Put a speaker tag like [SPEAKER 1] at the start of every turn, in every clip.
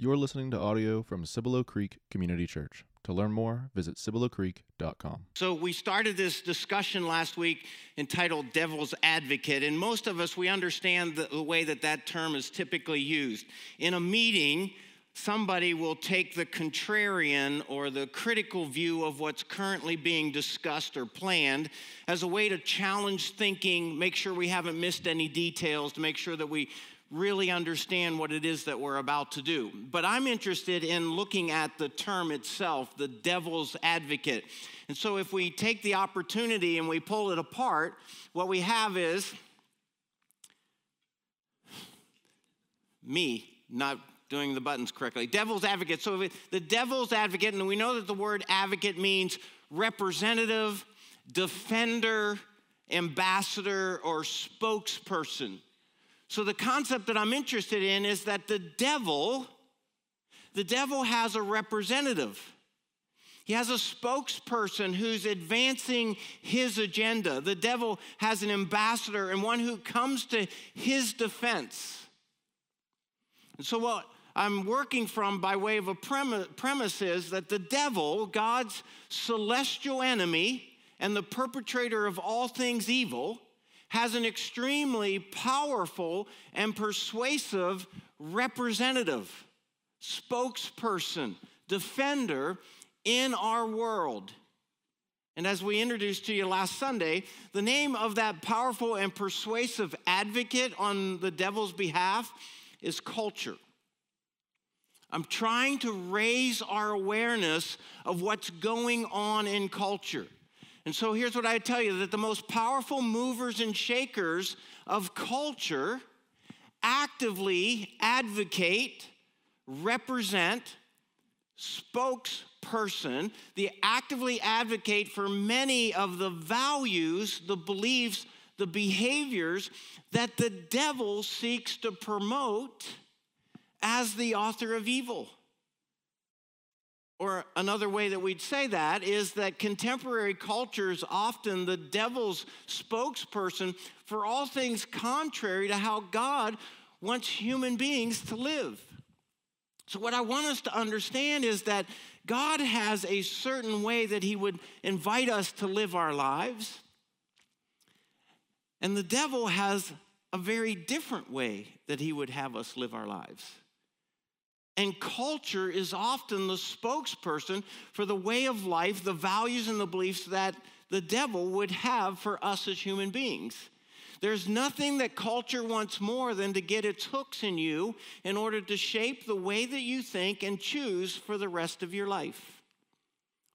[SPEAKER 1] You're listening to audio from Cibolo Creek Community Church. To learn more, visit ciboloCreek.com.
[SPEAKER 2] So, we started this discussion last week entitled Devil's Advocate, and most of us, we understand the, the way that that term is typically used. In a meeting, somebody will take the contrarian or the critical view of what's currently being discussed or planned as a way to challenge thinking, make sure we haven't missed any details, to make sure that we really understand what it is that we're about to do. But I'm interested in looking at the term itself, the devil's advocate. And so if we take the opportunity and we pull it apart, what we have is me not doing the buttons correctly. Devil's advocate. So the devil's advocate, and we know that the word advocate means representative, defender, ambassador, or spokesperson. So the concept that I'm interested in is that the devil, the devil has a representative. He has a spokesperson who's advancing his agenda. The devil has an ambassador and one who comes to his defense. And so, what I'm working from by way of a premise is that the devil, God's celestial enemy and the perpetrator of all things evil, has an extremely powerful and persuasive representative, spokesperson, defender in our world. And as we introduced to you last Sunday, the name of that powerful and persuasive advocate on the devil's behalf is culture. I'm trying to raise our awareness of what's going on in culture. And so here's what I tell you that the most powerful movers and shakers of culture actively advocate, represent, spokesperson, they actively advocate for many of the values, the beliefs, the behaviors that the devil seeks to promote as the author of evil. Or another way that we'd say that is that contemporary culture is often the devil's spokesperson for all things contrary to how God wants human beings to live. So, what I want us to understand is that God has a certain way that He would invite us to live our lives, and the devil has a very different way that He would have us live our lives. And culture is often the spokesperson for the way of life, the values, and the beliefs that the devil would have for us as human beings. There's nothing that culture wants more than to get its hooks in you in order to shape the way that you think and choose for the rest of your life.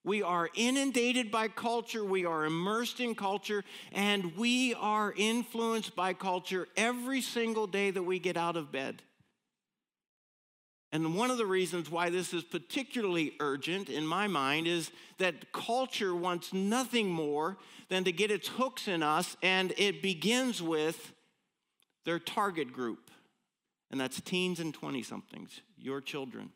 [SPEAKER 2] We are inundated by culture, we are immersed in culture, and we are influenced by culture every single day that we get out of bed. And one of the reasons why this is particularly urgent in my mind is that culture wants nothing more than to get its hooks in us, and it begins with their target group. And that's teens and 20 somethings, your children.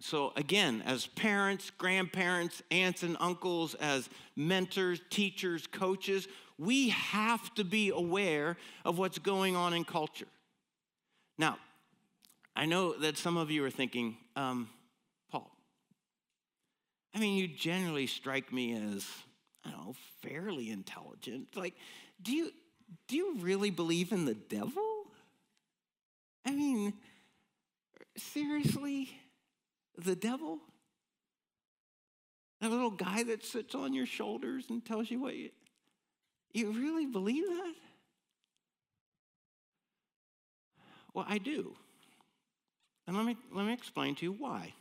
[SPEAKER 2] So, again, as parents, grandparents, aunts, and uncles, as mentors, teachers, coaches, we have to be aware of what's going on in culture. Now, I know that some of you are thinking, um, Paul, I mean, you generally strike me as, I don't know, fairly intelligent. Like, do you, do you really believe in the devil? I mean, seriously? The devil? That little guy that sits on your shoulders and tells you what you. You really believe that? Well, I do. And let me, let me explain to you why.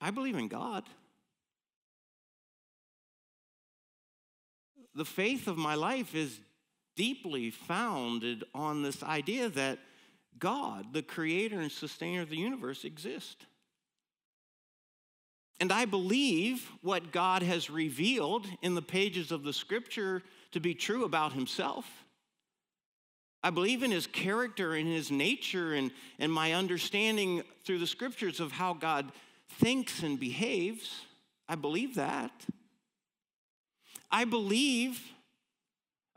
[SPEAKER 2] I believe in God. The faith of my life is deeply founded on this idea that God, the creator and sustainer of the universe, exists. And I believe what God has revealed in the pages of the scripture to be true about himself. I believe in his character and his nature and, and my understanding through the scriptures of how God thinks and behaves. I believe that. I believe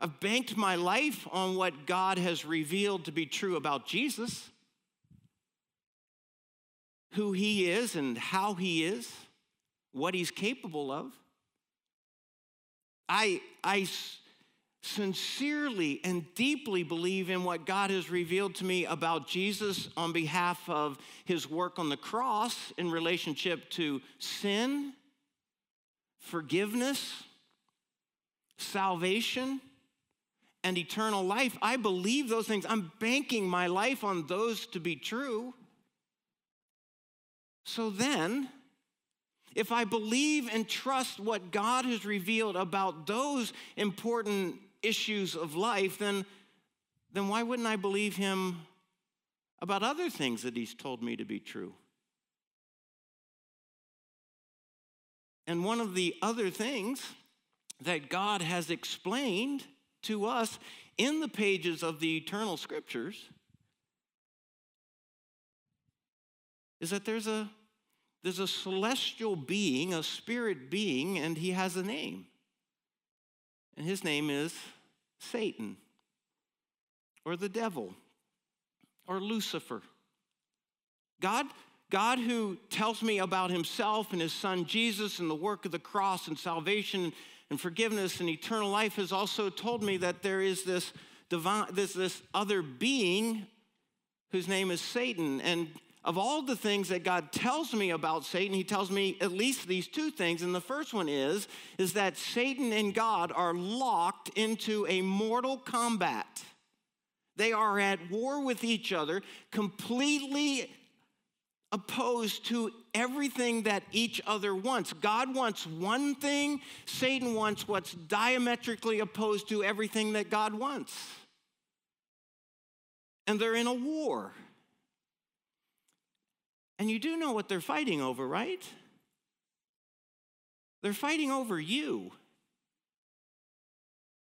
[SPEAKER 2] I've banked my life on what God has revealed to be true about Jesus, who he is and how he is, what he's capable of. I, I sincerely and deeply believe in what God has revealed to me about Jesus on behalf of his work on the cross in relationship to sin, forgiveness, salvation, and eternal life. I believe those things. I'm banking my life on those to be true. So then, if I believe and trust what God has revealed about those important issues of life, then, then why wouldn't I believe him about other things that he's told me to be true? And one of the other things that God has explained to us in the pages of the eternal scriptures is that there's a there's a celestial being, a spirit being, and he has a name. And his name is Satan, or the devil, or Lucifer. God, God who tells me about himself and his son Jesus and the work of the cross and salvation and forgiveness and eternal life has also told me that there is this divine this, this other being whose name is Satan. And of all the things that God tells me about Satan, he tells me at least these two things. And the first one is, is that Satan and God are locked into a mortal combat. They are at war with each other, completely opposed to everything that each other wants. God wants one thing, Satan wants what's diametrically opposed to everything that God wants. And they're in a war. And you do know what they're fighting over, right? They're fighting over you.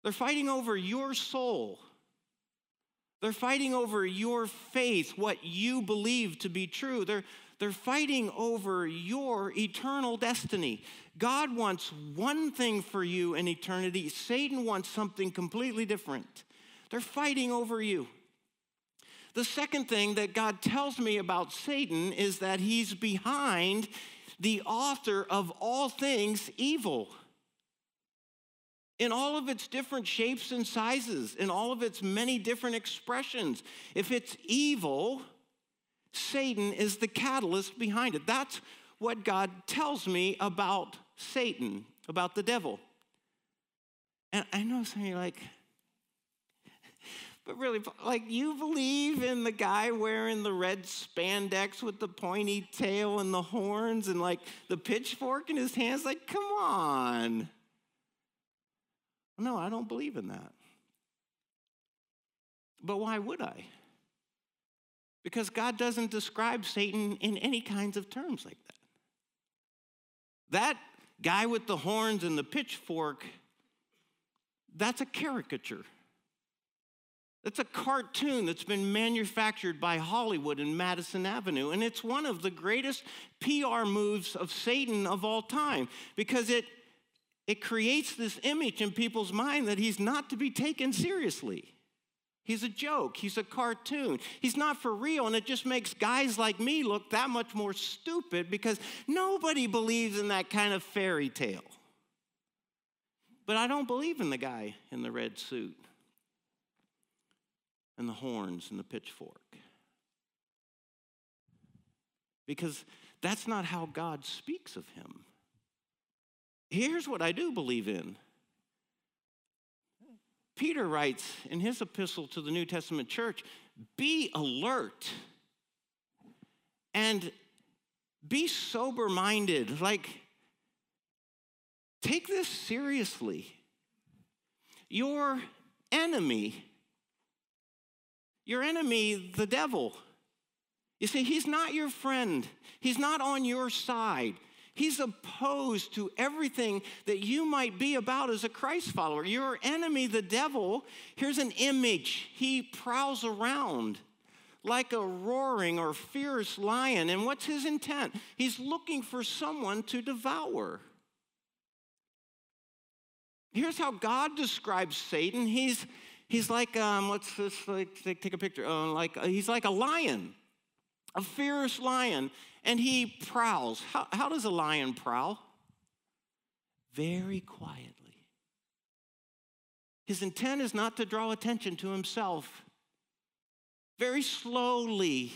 [SPEAKER 2] They're fighting over your soul. They're fighting over your faith, what you believe to be true. They're, they're fighting over your eternal destiny. God wants one thing for you in eternity, Satan wants something completely different. They're fighting over you. The second thing that God tells me about Satan is that he's behind the author of all things evil. In all of its different shapes and sizes, in all of its many different expressions. If it's evil, Satan is the catalyst behind it. That's what God tells me about Satan, about the devil. And I know some of you are like, but really, like, you believe in the guy wearing the red spandex with the pointy tail and the horns and like the pitchfork in his hands? Like, come on. No, I don't believe in that. But why would I? Because God doesn't describe Satan in any kinds of terms like that. That guy with the horns and the pitchfork, that's a caricature. It's a cartoon that's been manufactured by Hollywood in Madison Avenue, and it's one of the greatest PR moves of Satan of all time because it, it creates this image in people's mind that he's not to be taken seriously. He's a joke, he's a cartoon, he's not for real, and it just makes guys like me look that much more stupid because nobody believes in that kind of fairy tale. But I don't believe in the guy in the red suit and the horns and the pitchfork. Because that's not how God speaks of him. Here's what I do believe in. Peter writes in his epistle to the New Testament church be alert and be sober minded. Like, take this seriously. Your enemy your enemy, the devil. You see, he's not your friend, he's not on your side. He's opposed to everything that you might be about as a Christ follower. Your enemy, the devil, here's an image. He prowls around like a roaring or fierce lion. And what's his intent? He's looking for someone to devour. Here's how God describes Satan. He's, he's like, um, let's just like, take, take a picture. Uh, like, uh, he's like a lion, a fierce lion, and he prowls. How, how does a lion prowl? Very quietly. His intent is not to draw attention to himself. Very slowly,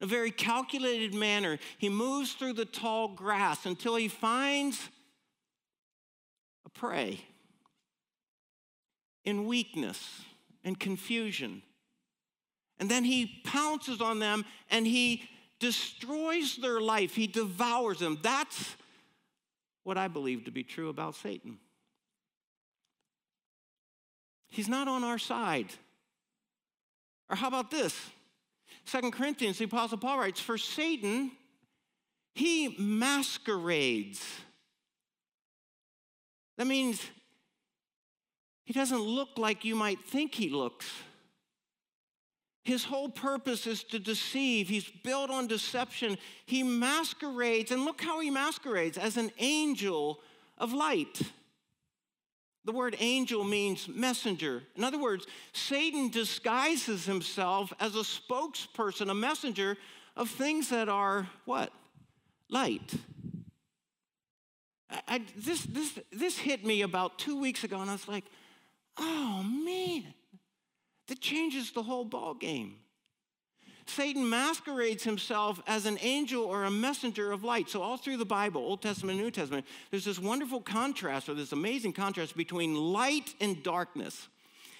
[SPEAKER 2] in a very calculated manner, he moves through the tall grass until he finds a prey in weakness and confusion. And then he pounces on them and he destroys their life, he devours them. That's what I believe to be true about Satan. He's not on our side. Or how about this? Second Corinthians, the Apostle Paul writes, For Satan, he masquerades. That means he doesn't look like you might think he looks. His whole purpose is to deceive. He's built on deception. He masquerades, and look how he masquerades as an angel of light. The word angel means messenger. In other words, Satan disguises himself as a spokesperson, a messenger of things that are what? Light. I, this, this, this hit me about two weeks ago, and I was like, oh man, that changes the whole ball game. Satan masquerades himself as an angel or a messenger of light. So, all through the Bible, Old Testament New Testament, there's this wonderful contrast or this amazing contrast between light and darkness.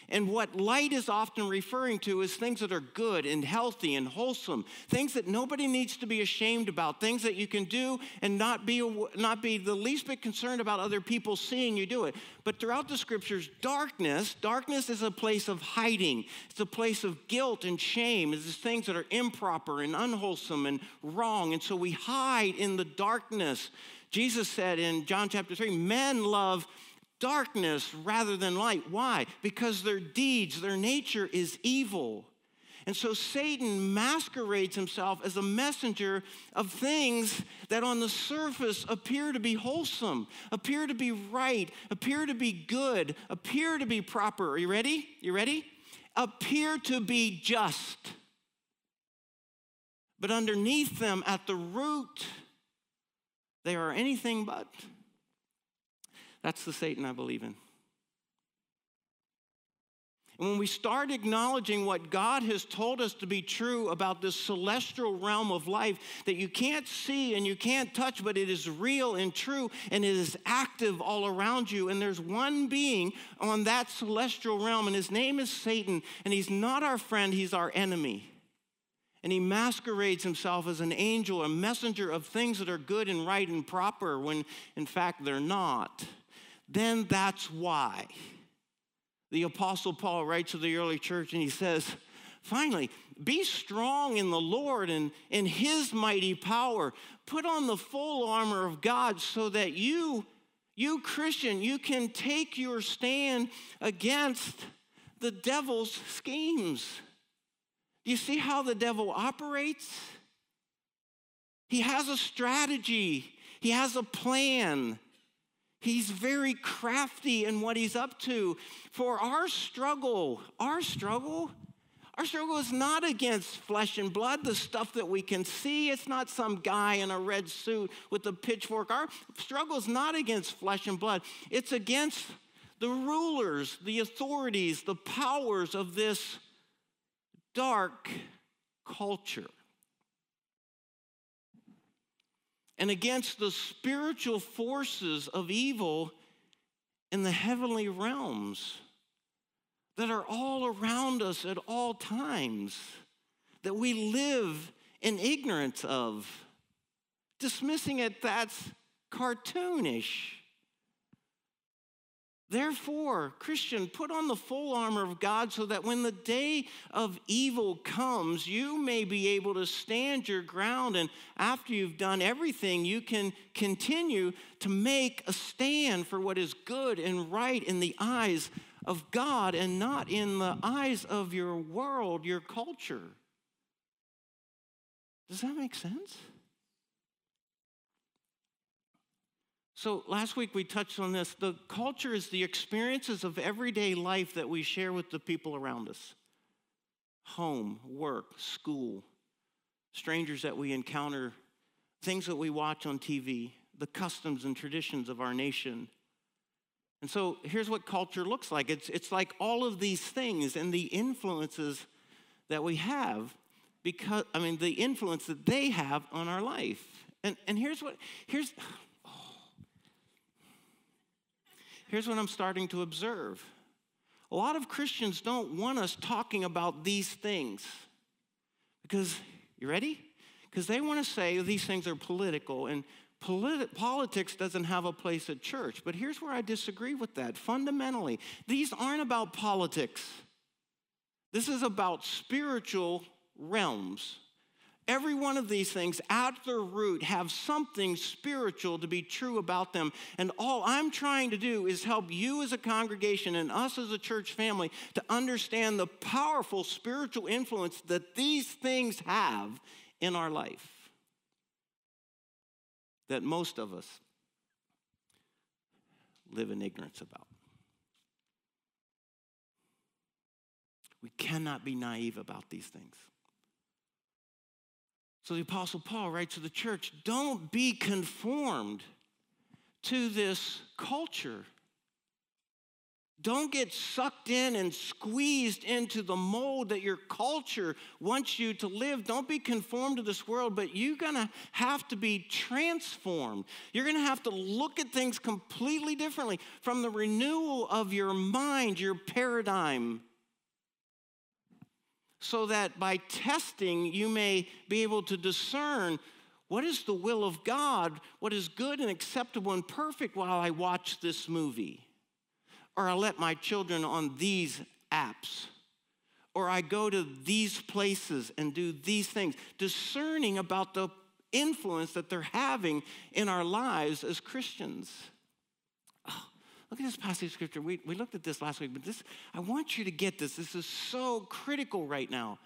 [SPEAKER 2] And what light is often referring to is things that are good and healthy and wholesome, things that nobody needs to be ashamed about, things that you can do and not be, not be the least bit concerned about other people seeing you do it. But throughout the scriptures, darkness, darkness is a place of hiding. It's a place of guilt and shame. It's things that are improper and unwholesome and wrong. And so we hide in the darkness. Jesus said in John chapter 3 men love darkness rather than light. Why? Because their deeds, their nature is evil. And so Satan masquerades himself as a messenger of things that on the surface appear to be wholesome, appear to be right, appear to be good, appear to be proper. Are you ready? You ready? Appear to be just. But underneath them, at the root, they are anything but. That's the Satan I believe in. And when we start acknowledging what God has told us to be true about this celestial realm of life that you can't see and you can't touch, but it is real and true and it is active all around you, and there's one being on that celestial realm, and his name is Satan, and he's not our friend, he's our enemy. And he masquerades himself as an angel, a messenger of things that are good and right and proper, when in fact they're not then that's why. The Apostle Paul writes to the early church and he says, Finally, be strong in the Lord and in his mighty power. Put on the full armor of God so that you, you Christian, you can take your stand against the devil's schemes. You see how the devil operates? He has a strategy, he has a plan. He's very crafty in what he's up to. For our struggle, our struggle, our struggle is not against flesh and blood, the stuff that we can see. It's not some guy in a red suit with a pitchfork. Our struggle is not against flesh and blood, it's against the rulers, the authorities, the powers of this dark culture. And against the spiritual forces of evil in the heavenly realms that are all around us at all times, that we live in ignorance of. Dismissing it, that's cartoonish. Therefore, Christian, put on the full armor of God so that when the day of evil comes, you may be able to stand your ground. And after you've done everything, you can continue to make a stand for what is good and right in the eyes of God and not in the eyes of your world, your culture. Does that make sense? So last week we touched on this. The culture is the experiences of everyday life that we share with the people around us home, work, school, strangers that we encounter, things that we watch on TV, the customs and traditions of our nation. And so here's what culture looks like it's, it's like all of these things and the influences that we have because, I mean, the influence that they have on our life. And, and here's what, here's, here's what I'm starting to observe. A lot of Christians don't want us talking about these things because, you ready? Because they want to say these things are political and politi- politics doesn't have a place at church. But here's where I disagree with that. Fundamentally, these aren't about politics, this is about spiritual realms. Every one of these things at their root have something spiritual to be true about them. And all I'm trying to do is help you as a congregation and us as a church family to understand the powerful spiritual influence that these things have in our life. That most of us live in ignorance about. We cannot be naive about these things. So the Apostle Paul writes to the church don't be conformed to this culture. Don't get sucked in and squeezed into the mold that your culture wants you to live. Don't be conformed to this world, but you're gonna have to be transformed. You're gonna have to look at things completely differently from the renewal of your mind, your paradigm so that by testing you may be able to discern what is the will of God, what is good and acceptable and perfect while I watch this movie. Or I let my children on these apps. Or I go to these places and do these things, discerning about the influence that they're having in our lives as Christians. Look at this passage of scripture. We, we looked at this last week, but this, I want you to get this. This is so critical right now.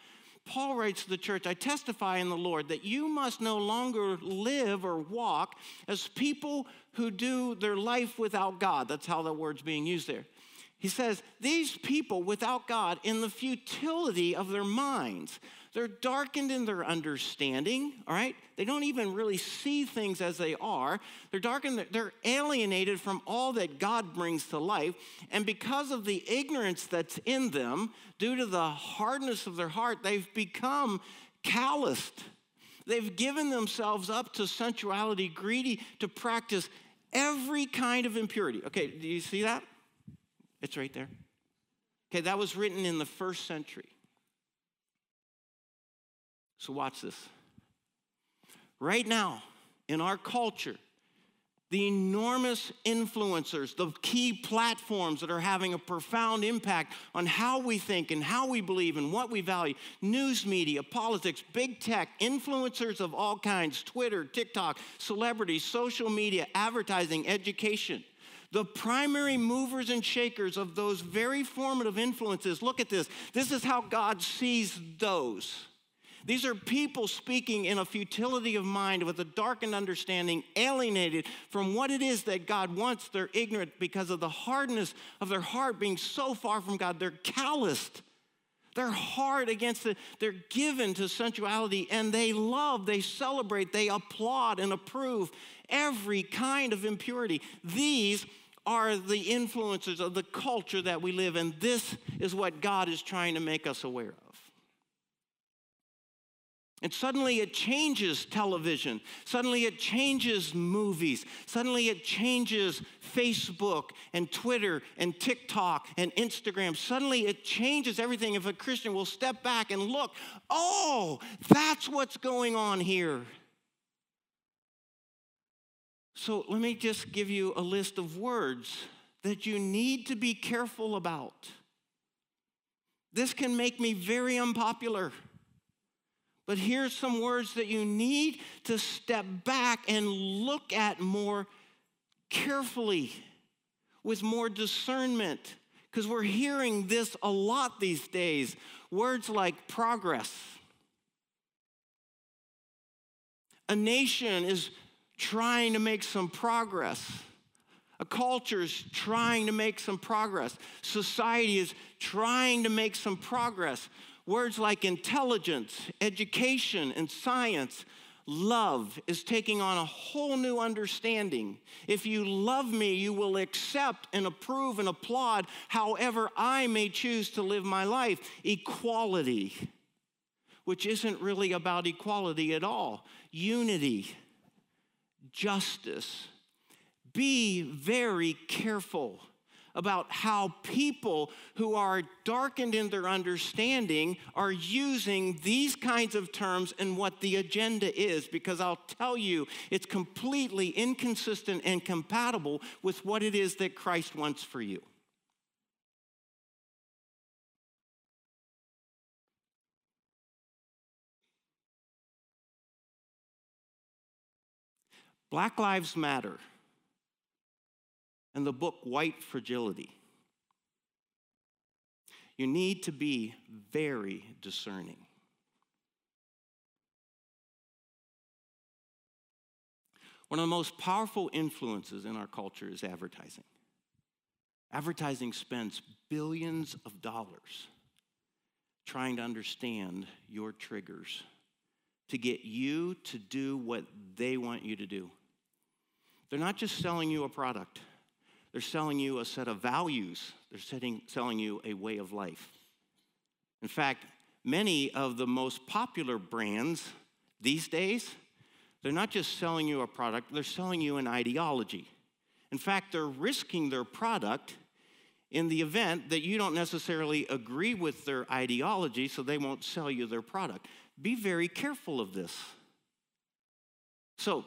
[SPEAKER 2] Paul writes to the church, I testify in the Lord that you must no longer live or walk as people who do their life without God. That's how that word's being used there. He says, These people without God, in the futility of their minds, they're darkened in their understanding, all right? They don't even really see things as they are. They're darkened, they're alienated from all that God brings to life. And because of the ignorance that's in them, due to the hardness of their heart, they've become calloused. They've given themselves up to sensuality, greedy to practice every kind of impurity. Okay, do you see that? It's right there. Okay, that was written in the first century. So, watch this. Right now, in our culture, the enormous influencers, the key platforms that are having a profound impact on how we think and how we believe and what we value news media, politics, big tech, influencers of all kinds Twitter, TikTok, celebrities, social media, advertising, education. The primary movers and shakers of those very formative influences, look at this. This is how God sees those. These are people speaking in a futility of mind with a darkened understanding, alienated from what it is that God wants. They're ignorant because of the hardness of their heart being so far from God. They're calloused. They're hard against it. They're given to sensuality and they love, they celebrate, they applaud and approve every kind of impurity. These are the influences of the culture that we live in. This is what God is trying to make us aware of. And suddenly it changes television. Suddenly it changes movies. Suddenly it changes Facebook and Twitter and TikTok and Instagram. Suddenly it changes everything. If a Christian will step back and look, oh, that's what's going on here. So let me just give you a list of words that you need to be careful about. This can make me very unpopular. But here's some words that you need to step back and look at more carefully with more discernment because we're hearing this a lot these days. Words like progress. A nation is trying to make some progress. A culture is trying to make some progress. Society is trying to make some progress. Words like intelligence, education, and science, love is taking on a whole new understanding. If you love me, you will accept and approve and applaud however I may choose to live my life. Equality, which isn't really about equality at all, unity, justice. Be very careful about how people who are darkened in their understanding are using these kinds of terms and what the agenda is, because I'll tell you, it's completely inconsistent and compatible with what it is that Christ wants for you. Black Lives Matter and the book White Fragility. You need to be very discerning. One of the most powerful influences in our culture is advertising. Advertising spends billions of dollars trying to understand your triggers to get you to do what they want you to do. They're not just selling you a product, they're selling you a set of values, they're setting, selling you a way of life. In fact, many of the most popular brands these days, they're not just selling you a product, they're selling you an ideology. In fact, they're risking their product in the event that you don't necessarily agree with their ideology, so they won't sell you their product. Be very careful of this. So,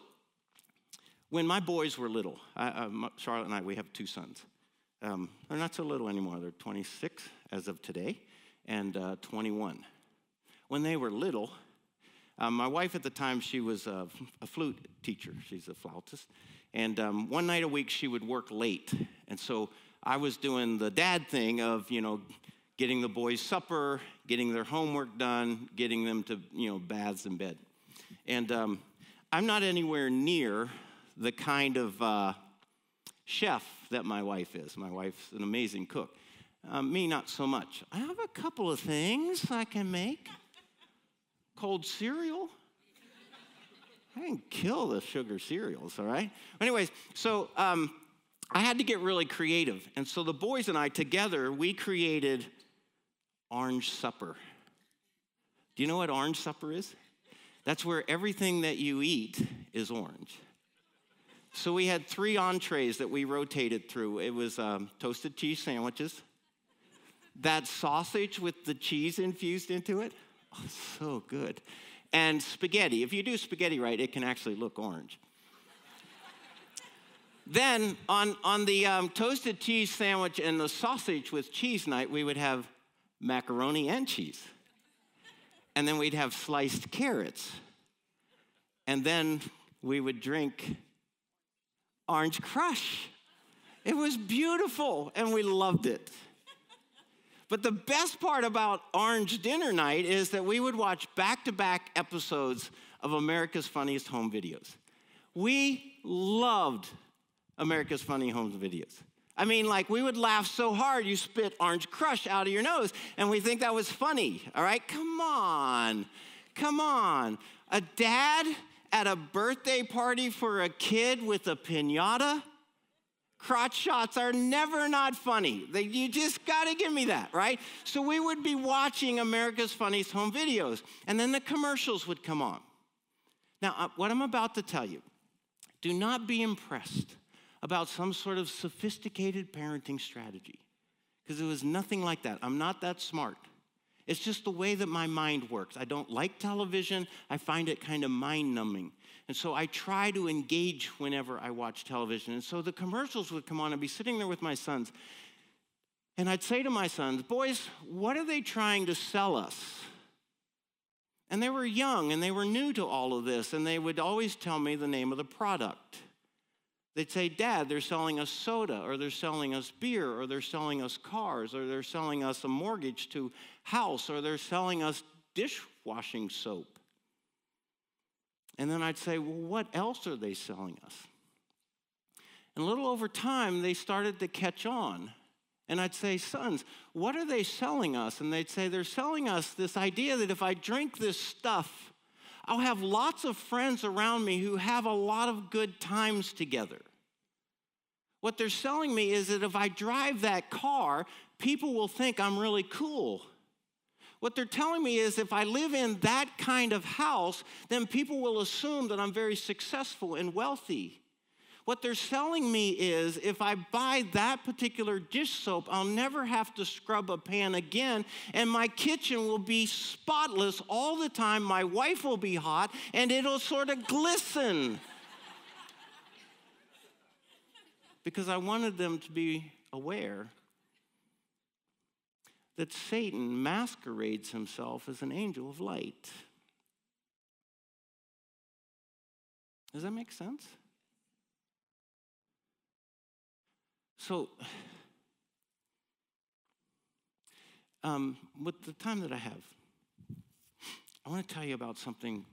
[SPEAKER 2] when my boys were little, I, uh, Charlotte and I, we have two sons. Um, they're not so little anymore. They're 26 as of today and uh, 21. When they were little, um, my wife at the time, she was a, a flute teacher. She's a flautist. And um, one night a week, she would work late. And so I was doing the dad thing of, you know, getting the boys supper, getting their homework done, getting them to, you know, baths and bed. And um, I'm not anywhere near the kind of uh, chef that my wife is. My wife's an amazing cook. Um, me, not so much. I have a couple of things I can make. Cold cereal. I can kill the sugar cereals, all right? Anyways, so um, I had to get really creative. And so the boys and I together, we created Orange Supper. Do you know what Orange Supper is? That's where everything that you eat is orange. So we had three entrees that we rotated through. It was um, toasted cheese sandwiches, that sausage with the cheese infused into it. Oh, so good. And spaghetti. If you do spaghetti right, it can actually look orange. then on, on the um, toasted cheese sandwich and the sausage with cheese night, we would have macaroni and cheese. And then we'd have sliced carrots. And then we would drink Orange Crush. It was beautiful and we loved it. But the best part about Orange Dinner Night is that we would watch back to back episodes of America's Funniest Home Videos. We loved America's Funny Home Videos. I mean, like, we would laugh so hard you spit orange crush out of your nose, and we think that was funny, all right? Come on, come on. A dad at a birthday party for a kid with a pinata, crotch shots are never not funny. You just gotta give me that, right? So we would be watching America's Funniest Home Videos, and then the commercials would come on. Now, uh, what I'm about to tell you, do not be impressed about some sort of sophisticated parenting strategy, because it was nothing like that. I'm not that smart. It's just the way that my mind works. I don't like television, I find it kind of mind numbing. And so I try to engage whenever I watch television. And so the commercials would come on, I'd be sitting there with my sons, and I'd say to my sons, Boys, what are they trying to sell us? And they were young and they were new to all of this, and they would always tell me the name of the product. They'd say, Dad, they're selling us soda, or they're selling us beer, or they're selling us cars, or they're selling us a mortgage to house, or they're selling us dishwashing soap. And then I'd say, well, what else are they selling us? And a little over time, they started to catch on. And I'd say, sons, what are they selling us? And they'd say, they're selling us this idea that if I drink this stuff, I'll have lots of friends around me who have a lot of good times together. What they're selling me is that if I drive that car, people will think I'm really cool. What they're telling me is if I live in that kind of house, then people will assume that I'm very successful and wealthy. What they're selling me is if I buy that particular dish soap, I'll never have to scrub a pan again, and my kitchen will be spotless all the time. My wife will be hot, and it'll sort of glisten. because I wanted them to be aware that Satan masquerades himself as an angel of light. Does that make sense? So, um, with the time that I have, I want to tell you about something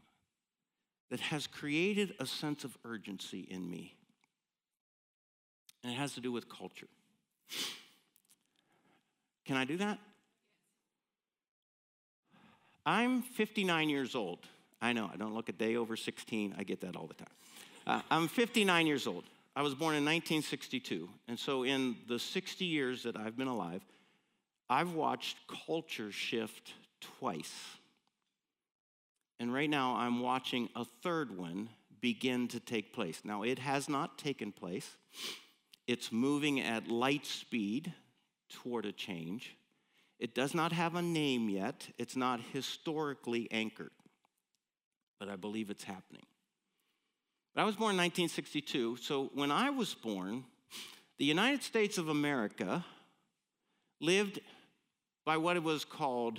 [SPEAKER 2] that has created a sense of urgency in me. And it has to do with culture. Can I do that? I'm 59 years old. I know, I don't look a day over 16. I get that all the time. Uh, I'm 59 years old. I was born in 1962. And so, in the 60 years that I've been alive, I've watched culture shift twice. And right now, I'm watching a third one begin to take place. Now, it has not taken place, it's moving at light speed toward a change. It does not have a name yet, it's not historically anchored, but I believe it's happening. I was born in 1962, so when I was born, the United States of America lived by what it was called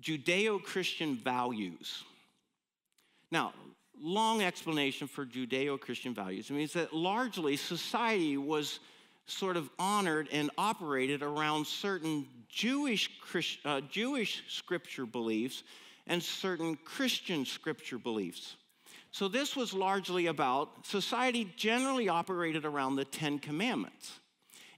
[SPEAKER 2] Judeo Christian values. Now, long explanation for Judeo Christian values. It means that largely society was sort of honored and operated around certain Jewish, uh, Jewish scripture beliefs and certain Christian scripture beliefs. So, this was largely about society generally operated around the Ten Commandments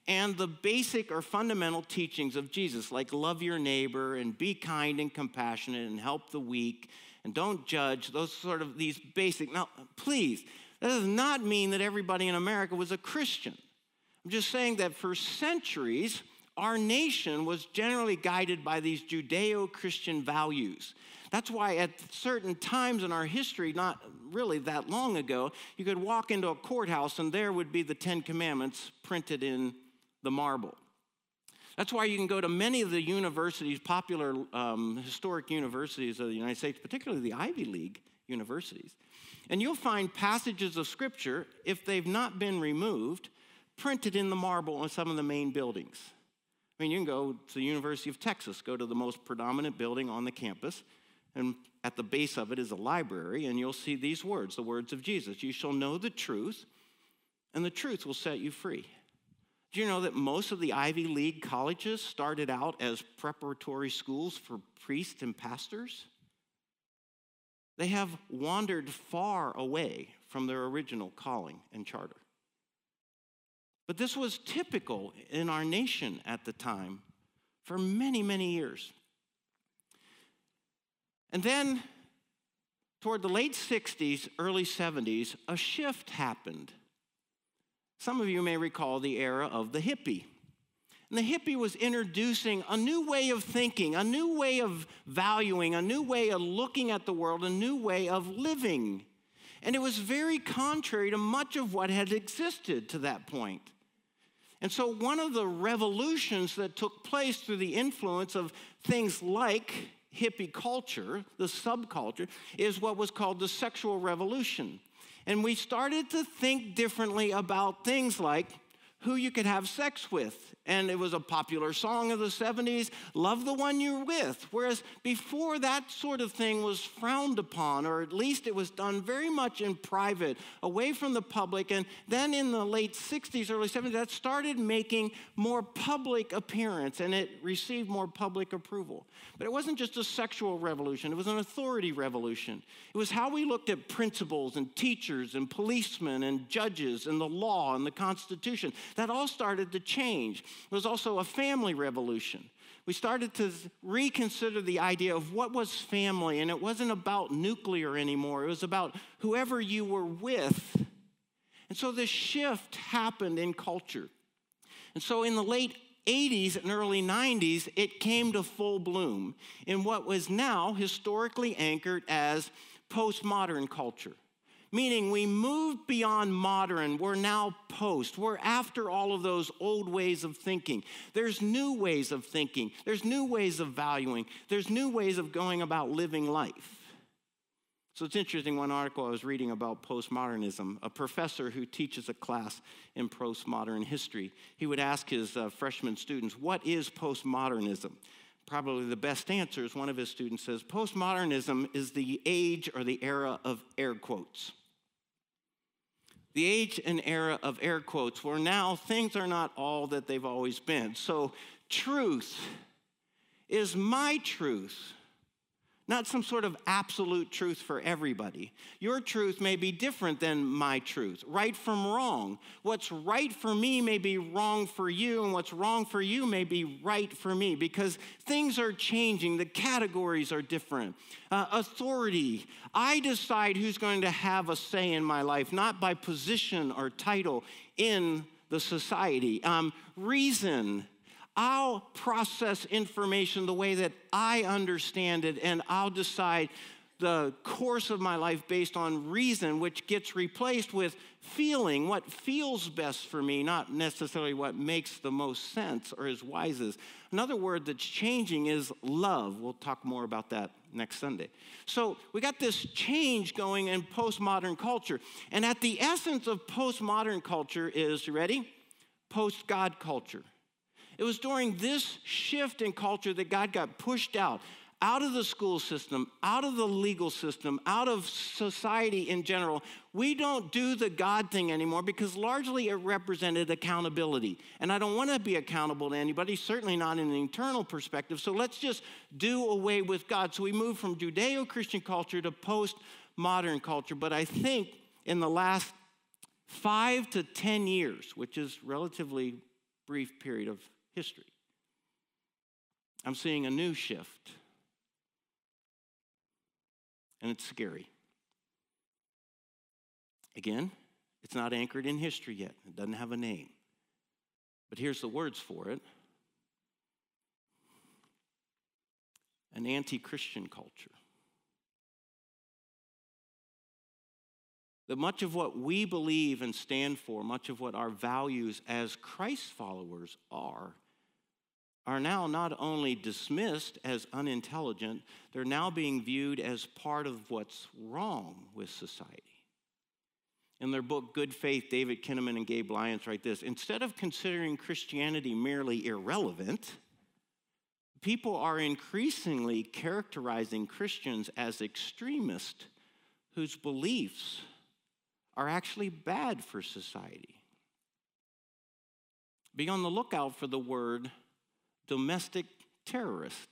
[SPEAKER 2] and the basic or fundamental teachings of Jesus, like love your neighbor and be kind and compassionate and help the weak and don't judge, those sort of these basic. Now, please, that does not mean that everybody in America was a Christian. I'm just saying that for centuries, our nation was generally guided by these Judeo Christian values. That's why at certain times in our history, not really that long ago, you could walk into a courthouse and there would be the Ten Commandments printed in the marble. That's why you can go to many of the universities, popular um, historic universities of the United States, particularly the Ivy League universities, and you'll find passages of Scripture, if they've not been removed, printed in the marble on some of the main buildings. I mean, you can go to the University of Texas, go to the most predominant building on the campus, and at the base of it is a library, and you'll see these words, the words of Jesus. You shall know the truth, and the truth will set you free. Do you know that most of the Ivy League colleges started out as preparatory schools for priests and pastors? They have wandered far away from their original calling and charter. But this was typical in our nation at the time for many, many years. And then, toward the late 60s, early 70s, a shift happened. Some of you may recall the era of the hippie. And the hippie was introducing a new way of thinking, a new way of valuing, a new way of looking at the world, a new way of living. And it was very contrary to much of what had existed to that point. And so, one of the revolutions that took place through the influence of things like hippie culture, the subculture, is what was called the sexual revolution. And we started to think differently about things like who you could have sex with and it was a popular song of the 70s love the one you're with. Whereas before that sort of thing was frowned upon or at least it was done very much in private away from the public. And then in the late 60s early 70s that started making more public appearance and it received more public approval. But it wasn't just a sexual revolution it was an authority revolution. It was how we looked at principals and teachers and policemen and judges and the law and the constitution. That all started to change it was also a family revolution. We started to reconsider the idea of what was family, and it wasn't about nuclear anymore. It was about whoever you were with. And so this shift happened in culture. And so in the late 80s and early 90s, it came to full bloom in what was now historically anchored as postmodern culture meaning we move beyond modern. We're now post. We're after all of those old ways of thinking. There's new ways of thinking, there's new ways of valuing, there's new ways of going about living life. So it's interesting, one article I was reading about postmodernism, a professor who teaches a class in postmodern history, he would ask his uh, freshman students, What is postmodernism? Probably the best answer is one of his students says, Postmodernism is the age or the era of air quotes the age and era of air quotes, where now things are not all that they've always been. So, truth is my truth not some sort of absolute truth for everybody. Your truth may be different than my truth, right from wrong. What's right for me may be wrong for you, and what's wrong for you may be right for me because things are changing, the categories are different. Uh, authority, I decide who's going to have a say in my life, not by position or title in the society. Um, reason, I'll process information the way that I understand it, and I'll decide the course of my life based on reason, which gets replaced with feeling, what feels best for me, not necessarily what makes the most sense or is wisest. Another word that's changing is love. We'll talk more about that next Sunday. So we got this change going in postmodern culture. And at the essence of postmodern culture is, you ready? Post God culture. It was during this shift in culture that God got pushed out, out of the school system, out of the legal system, out of society in general. We don't do the God thing anymore because largely it represented accountability. And I don't want to be accountable to anybody, certainly not in an eternal perspective. So let's just do away with God. So we move from Judeo Christian culture to post modern culture. But I think in the last five to 10 years, which is relatively brief period of history. I'm seeing a new shift, and it's scary. Again, it's not anchored in history yet, it doesn't have a name. But here's the words for it an anti Christian culture. That much of what we believe and stand for, much of what our values as Christ followers are, are now not only dismissed as unintelligent, they're now being viewed as part of what's wrong with society. In their book, Good Faith, David Kinnaman and Gabe Lyons write this Instead of considering Christianity merely irrelevant, people are increasingly characterizing Christians as extremists whose beliefs are actually bad for society. Be on the lookout for the word domestic terrorist.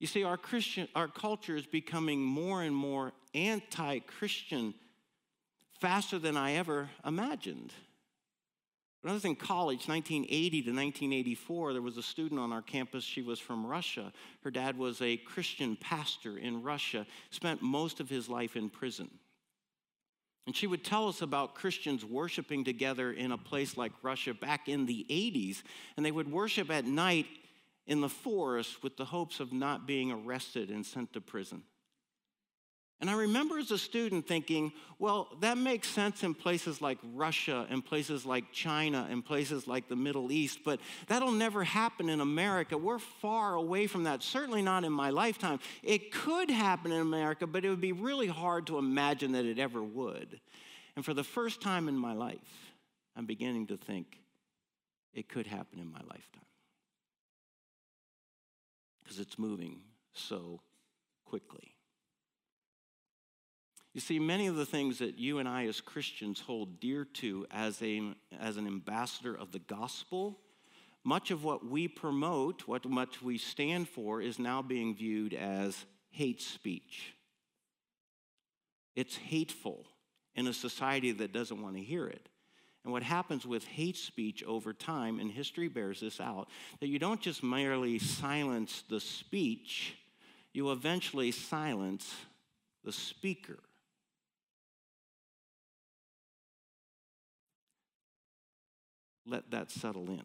[SPEAKER 2] You see, our Christian, our culture is becoming more and more anti-Christian faster than I ever imagined. When I was in college, 1980 to 1984, there was a student on our campus. She was from Russia. Her dad was a Christian pastor in Russia, spent most of his life in prison. And she would tell us about Christians worshiping together in a place like Russia back in the 80s. And they would worship at night in the forest with the hopes of not being arrested and sent to prison. And I remember as a student thinking, well, that makes sense in places like Russia and places like China and places like the Middle East, but that'll never happen in America. We're far away from that, certainly not in my lifetime. It could happen in America, but it would be really hard to imagine that it ever would. And for the first time in my life, I'm beginning to think it could happen in my lifetime. Because it's moving so quickly. You see, many of the things that you and I as Christians hold dear to as, a, as an ambassador of the gospel, much of what we promote, what much we stand for, is now being viewed as hate speech. It's hateful in a society that doesn't want to hear it. And what happens with hate speech over time, and history bears this out, that you don't just merely silence the speech, you eventually silence the speaker. Let that settle in.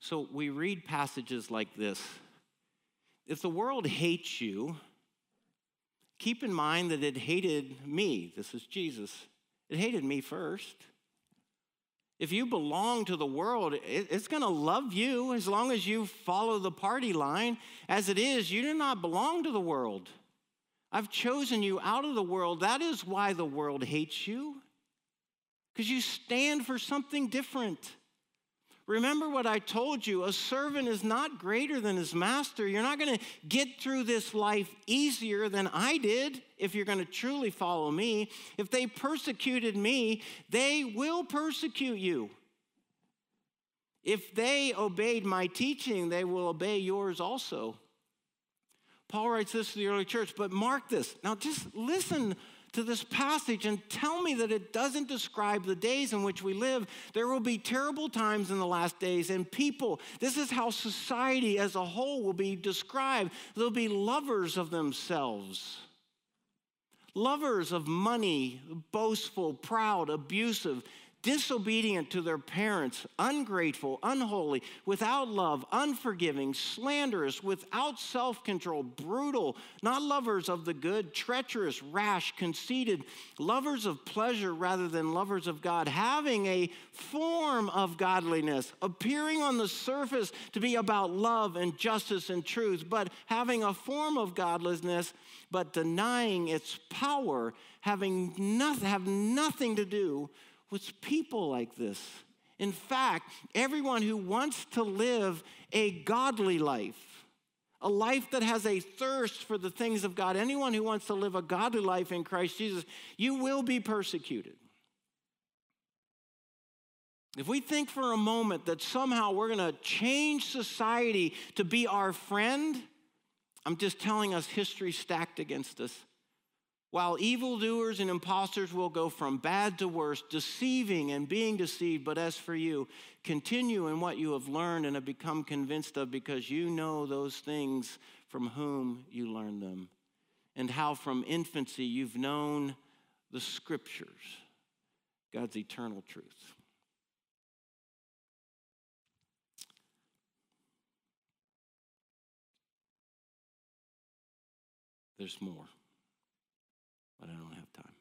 [SPEAKER 2] So we read passages like this. If the world hates you, keep in mind that it hated me. This is Jesus. It hated me first. If you belong to the world, it's going to love you as long as you follow the party line. As it is, you do not belong to the world. I've chosen you out of the world. That is why the world hates you, because you stand for something different. Remember what I told you a servant is not greater than his master. You're not going to get through this life easier than I did if you're going to truly follow me. If they persecuted me, they will persecute you. If they obeyed my teaching, they will obey yours also. Paul writes this to the early church, but mark this. Now, just listen to this passage and tell me that it doesn't describe the days in which we live. There will be terrible times in the last days, and people, this is how society as a whole will be described. They'll be lovers of themselves, lovers of money, boastful, proud, abusive disobedient to their parents, ungrateful, unholy, without love, unforgiving, slanderous, without self control, brutal, not lovers of the good, treacherous, rash, conceited, lovers of pleasure rather than lovers of God, having a form of godliness, appearing on the surface to be about love and justice and truth, but having a form of godlessness, but denying its power, having nothing, have nothing to do with people like this. In fact, everyone who wants to live a godly life, a life that has a thirst for the things of God, anyone who wants to live a godly life in Christ Jesus, you will be persecuted. If we think for a moment that somehow we're going to change society to be our friend, I'm just telling us history stacked against us. While evildoers and impostors will go from bad to worse, deceiving and being deceived, but as for you, continue in what you have learned and have become convinced of, because you know those things from whom you learned them, and how from infancy you've known the scriptures, God's eternal truth. There's more but I don't have time.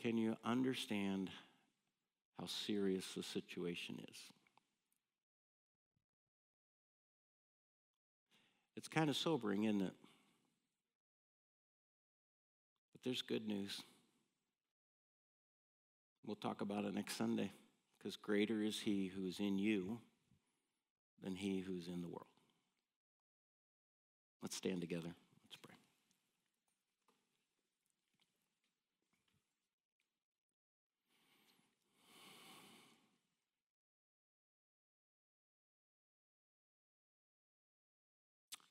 [SPEAKER 2] Can you understand how serious the situation is? It's kind of sobering, isn't it? But there's good news. We'll talk about it next Sunday because greater is he who is in you than he who's in the world. Let's stand together. Let's pray.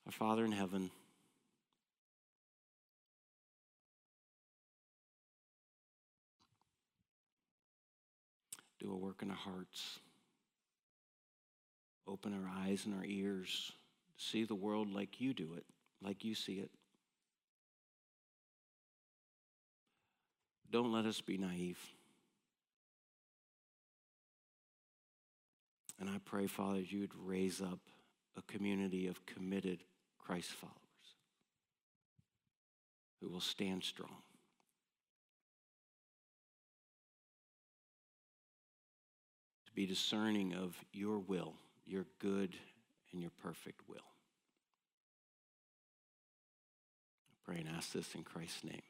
[SPEAKER 2] Our Father in heaven, do a work in our hearts. Open our eyes and our ears see the world like you do it, like you see it. Don't let us be naive. And I pray, Father, you would raise up a community of committed Christ followers who will stand strong. Be discerning of your will, your good and your perfect will. I pray and ask this in Christ's name.